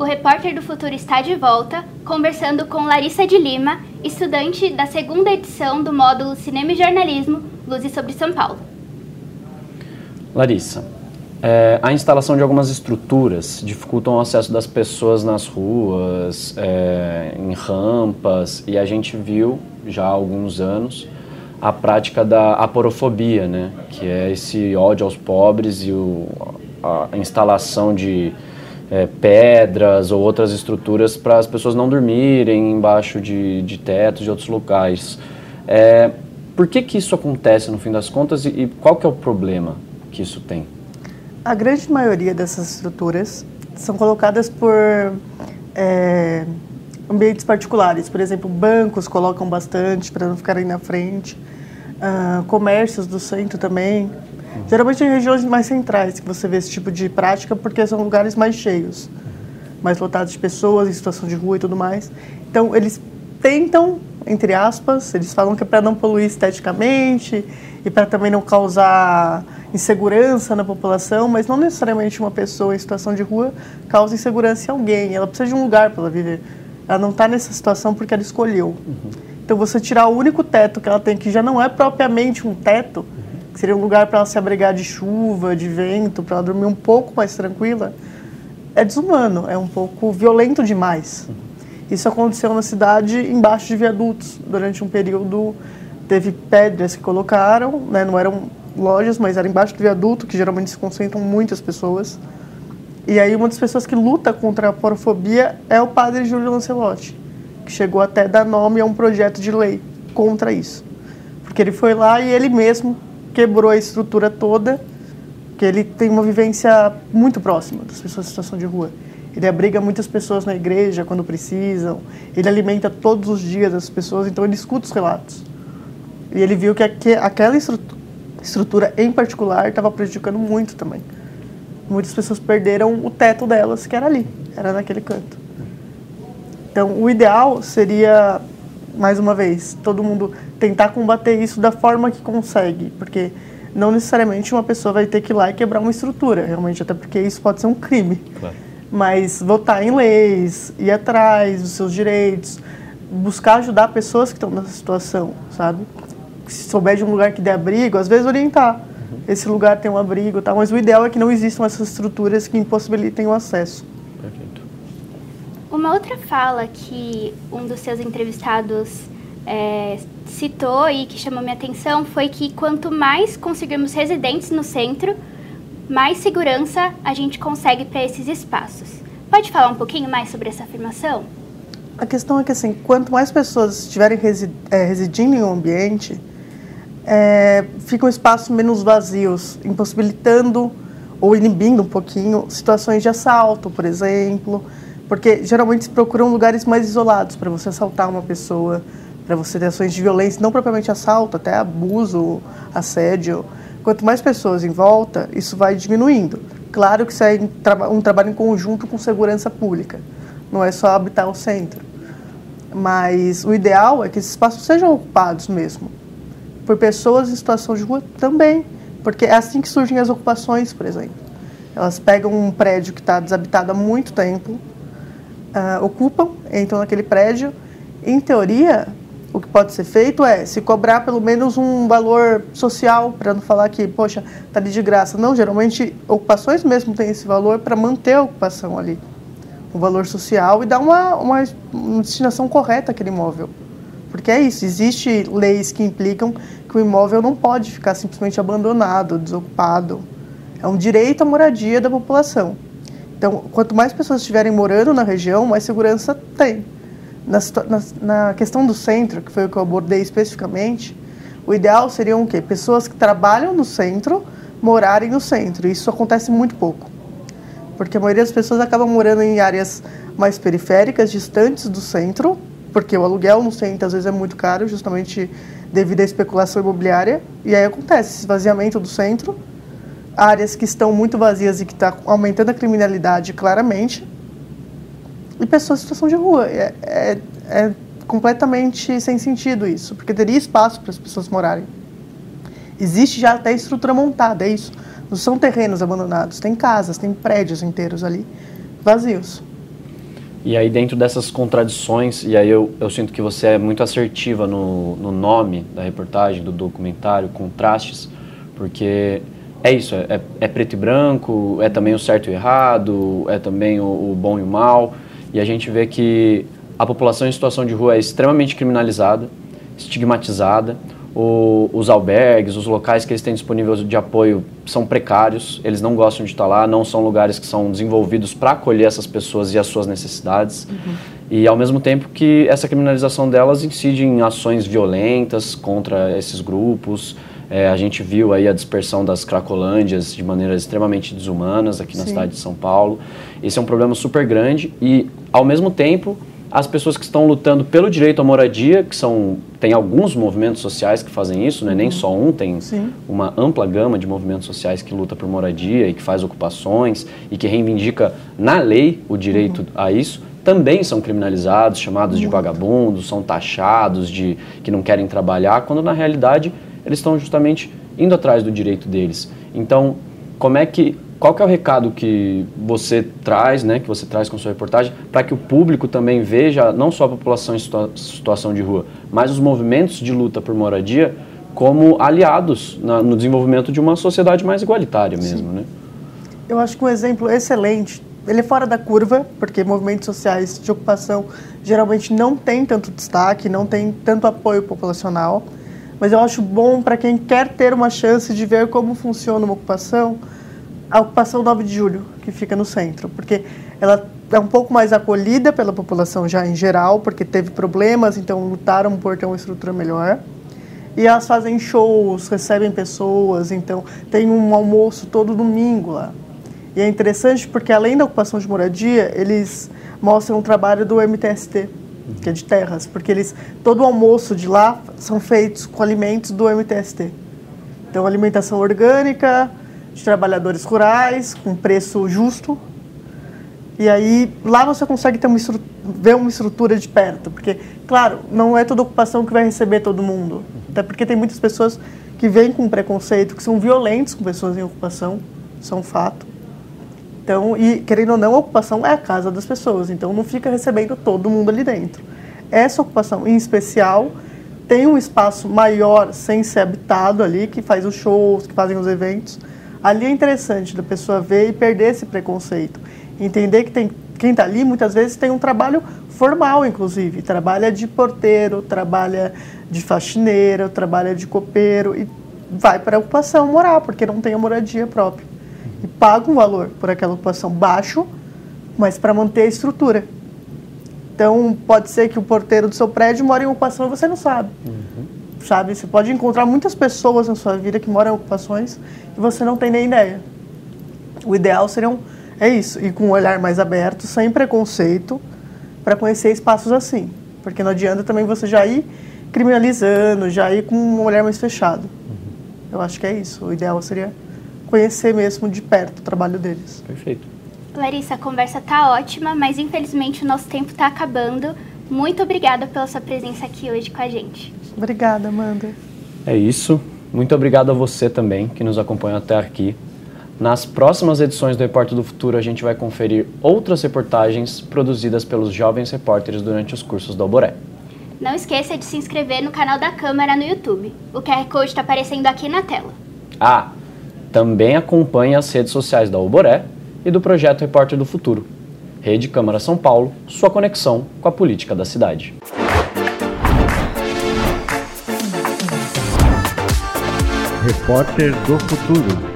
o repórter do futuro está de volta, conversando com Larissa de Lima, estudante da segunda edição do módulo Cinema e Jornalismo, Luzes sobre São Paulo. Larissa, é, a instalação de algumas estruturas dificultam o acesso das pessoas nas ruas, é, em rampas, e a gente viu já há alguns anos a prática da aporofobia, né? que é esse ódio aos pobres e o, a instalação de é, pedras ou outras estruturas para as pessoas não dormirem embaixo de, de tetos de outros locais. É, por que, que isso acontece no fim das contas e, e qual que é o problema que isso tem? A grande maioria dessas estruturas são colocadas por é, ambientes particulares. Por exemplo, bancos colocam bastante para não ficarem na frente. Uh, comércios do centro também. Geralmente em regiões mais centrais que você vê esse tipo de prática, porque são lugares mais cheios, mais lotados de pessoas, em situação de rua e tudo mais. Então, eles tentam, entre aspas, eles falam que é para não poluir esteticamente e para também não causar insegurança na população, mas não necessariamente uma pessoa em situação de rua causa insegurança em alguém. Ela precisa de um lugar para ela viver. Ela não está nessa situação porque ela escolheu. Uhum. Então, você tirar o único teto que ela tem, que já não é propriamente um teto, seria um lugar para ela se abrigar de chuva, de vento, para ela dormir um pouco mais tranquila, é desumano, é um pouco violento demais. Isso aconteceu na cidade embaixo de viadutos. Durante um período teve pedras que colocaram, né, não eram lojas, mas era embaixo do viaduto, que geralmente se concentram muitas pessoas. E aí uma das pessoas que luta contra a porofobia é o padre Júlio Lancelotti, que chegou até dar nome a um projeto de lei contra isso. Porque ele foi lá e ele mesmo quebrou a estrutura toda, que ele tem uma vivência muito próxima das pessoas em situação de rua. Ele abriga muitas pessoas na igreja quando precisam, ele alimenta todos os dias as pessoas, então ele escuta os relatos. E ele viu que aquela estrutura em particular estava prejudicando muito também. Muitas pessoas perderam o teto delas, que era ali, era naquele canto. Então, o ideal seria, mais uma vez, todo mundo tentar combater isso da forma que consegue, porque não necessariamente uma pessoa vai ter que ir lá e quebrar uma estrutura, realmente, até porque isso pode ser um crime. Claro. Mas votar em leis, ir atrás dos seus direitos, buscar ajudar pessoas que estão nessa situação, sabe? Se souber de um lugar que dê abrigo, às vezes orientar. Uhum. Esse lugar tem um abrigo, tá? mas o ideal é que não existam essas estruturas que impossibilitem o acesso. Uma outra fala que um dos seus entrevistados é, citou e que chamou minha atenção foi que quanto mais conseguirmos residentes no centro, mais segurança a gente consegue para esses espaços. Pode falar um pouquinho mais sobre essa afirmação? A questão é que assim, quanto mais pessoas estiverem resi é, residindo em um ambiente, é, ficam espaços menos vazios, impossibilitando ou inibindo um pouquinho situações de assalto, por exemplo, porque geralmente se procuram lugares mais isolados para você assaltar uma pessoa, para você ter ações de violência, não propriamente assalto, até abuso, assédio. Quanto mais pessoas em volta, isso vai diminuindo. Claro que isso é um trabalho em conjunto com segurança pública, não é só habitar o centro. Mas o ideal é que esses espaços sejam ocupados mesmo, por pessoas em situação de rua também, porque é assim que surgem as ocupações, por exemplo. Elas pegam um prédio que está desabitado há muito tempo, uh, ocupam, entram naquele prédio. Em teoria, o que pode ser feito é se cobrar pelo menos um valor social, para não falar que, poxa, está ali de graça. Não, geralmente ocupações mesmo têm esse valor para manter a ocupação ali. Um valor social e dar uma, uma, uma destinação correta àquele imóvel. Porque é isso, existem leis que implicam que o imóvel não pode ficar simplesmente abandonado, desocupado. É um direito à moradia da população. Então, quanto mais pessoas estiverem morando na região, mais segurança tem na, na, na, questão do centro, que foi o que eu abordei especificamente, o ideal seriam o quê? Pessoas que trabalham no centro morarem no centro. Isso acontece muito pouco. Porque a maioria das pessoas acaba morando em áreas mais periféricas, distantes do centro, porque o aluguel no centro às vezes é muito caro, justamente devido à especulação imobiliária. E aí acontece esse esvaziamento do centro, áreas que estão muito vazias e que está aumentando a criminalidade claramente e pessoas em situação de rua. É, é, é completamente sem sentido isso, porque teria espaço para as pessoas morarem. Existe já até estrutura montada, é isso. Não são terrenos abandonados, tem casas, tem prédios inteiros ali vazios. E aí dentro dessas contradições, e aí eu, eu sinto que você é muito assertiva no, no nome da reportagem, do documentário, contrastes, porque é isso, é, é, preto e branco, é também o certo e o errado, é também o, o bom e o mal, e a gente vê que a população em situação de rua é extremamente criminalizada, estigmatizada, o, os albergues, os locais que eles têm disponíveis de apoio são precários, eles não gostam de estar lá, não são lugares que são desenvolvidos para acolher essas pessoas e as suas necessidades. Uhum. E ao mesmo tempo que essa criminalização delas incide em ações violentas contra esses grupos. É, a gente viu aí a dispersão das cracolândias de maneiras extremamente desumanas aqui Sim. na cidade de São Paulo. Esse é um problema super grande e, ao mesmo tempo, as pessoas que estão lutando pelo direito à moradia, que são tem alguns movimentos sociais que fazem isso, né? nem uhum. só um, tem Sim. uma ampla gama de movimentos sociais que luta por moradia e que faz ocupações e que reivindica na lei o direito uhum. a isso, também são criminalizados, chamados uhum. de vagabundos, são taxados de que não querem trabalhar, quando na realidade eles estão justamente indo atrás do direito deles. Então, como é que qual que é o recado que você traz, né, que você traz com sua reportagem, para que o público também veja não só a população em situa situação de rua, mas os movimentos de luta por moradia como aliados na, no desenvolvimento de uma sociedade mais igualitária mesmo, Sim. né? Eu acho que um exemplo excelente, ele é fora da curva, porque movimentos sociais de ocupação geralmente não tem tanto destaque, não tem tanto apoio populacional, mas eu acho bom para quem quer ter uma chance de ver como funciona uma ocupação, a ocupação 9 de julho, que fica no centro, porque ela é um pouco mais acolhida pela população já em geral, porque teve problemas, então lutaram por ter uma estrutura melhor. E elas fazem shows, recebem pessoas, então tem um almoço todo domingo lá. E é interessante porque além da ocupação de moradia, eles mostram o trabalho do MTST, que é de terras, porque eles todo o almoço de lá são feitos com alimentos do MTST. Então alimentação orgânica, de trabalhadores rurais, com preço justo. E aí lá você consegue ter uma ver uma estrutura de perto, porque, claro, não é toda ocupação que vai receber todo mundo. Até porque tem muitas pessoas que vêm com preconceito, que são violentos com pessoas em ocupação, isso é um fato. Então, e querendo ou não, a ocupação é a casa das pessoas, então não fica recebendo todo mundo ali dentro. Essa ocupação, em especial, tem um espaço maior sem ser habitado ali, que faz os shows, que fazem os eventos, Ali é interessante da pessoa ver e perder esse preconceito. Entender que tem, quem está ali muitas vezes tem um trabalho formal, inclusive. Trabalha de porteiro, trabalha de faxineiro, trabalha de copeiro e vai para a ocupação morar, porque não tem a moradia própria. E paga um valor por aquela ocupação baixo, mas para manter a estrutura. Então, pode ser que o porteiro do seu prédio mora em ocupação e você não sabe. Uhum sabe? Você pode encontrar muitas pessoas na sua vida que moram em ocupações e você não tem nem ideia. O ideal seria um, é isso, ir com um olhar mais aberto, sem preconceito, para conhecer espaços assim. Porque não adianta também você já ir criminalizando, já ir com um olhar mais fechado. Uhum. Eu acho que é isso. O ideal seria conhecer mesmo de perto o trabalho deles. Perfeito. Larissa, a conversa tá ótima, mas infelizmente o nosso tempo está acabando. Muito obrigada pela sua presença aqui hoje com a gente. Obrigada, Amanda. É isso. Muito obrigado a você também que nos acompanha até aqui. Nas próximas edições do Repórter do Futuro, a gente vai conferir outras reportagens produzidas pelos jovens repórteres durante os cursos da Alboré. Não esqueça de se inscrever no canal da Câmara no YouTube. O QR Code está aparecendo aqui na tela. Ah, também acompanhe as redes sociais da Alboré e do projeto Repórter do Futuro. Rede Câmara São Paulo, sua conexão com a política da cidade. Repórter do Futuro.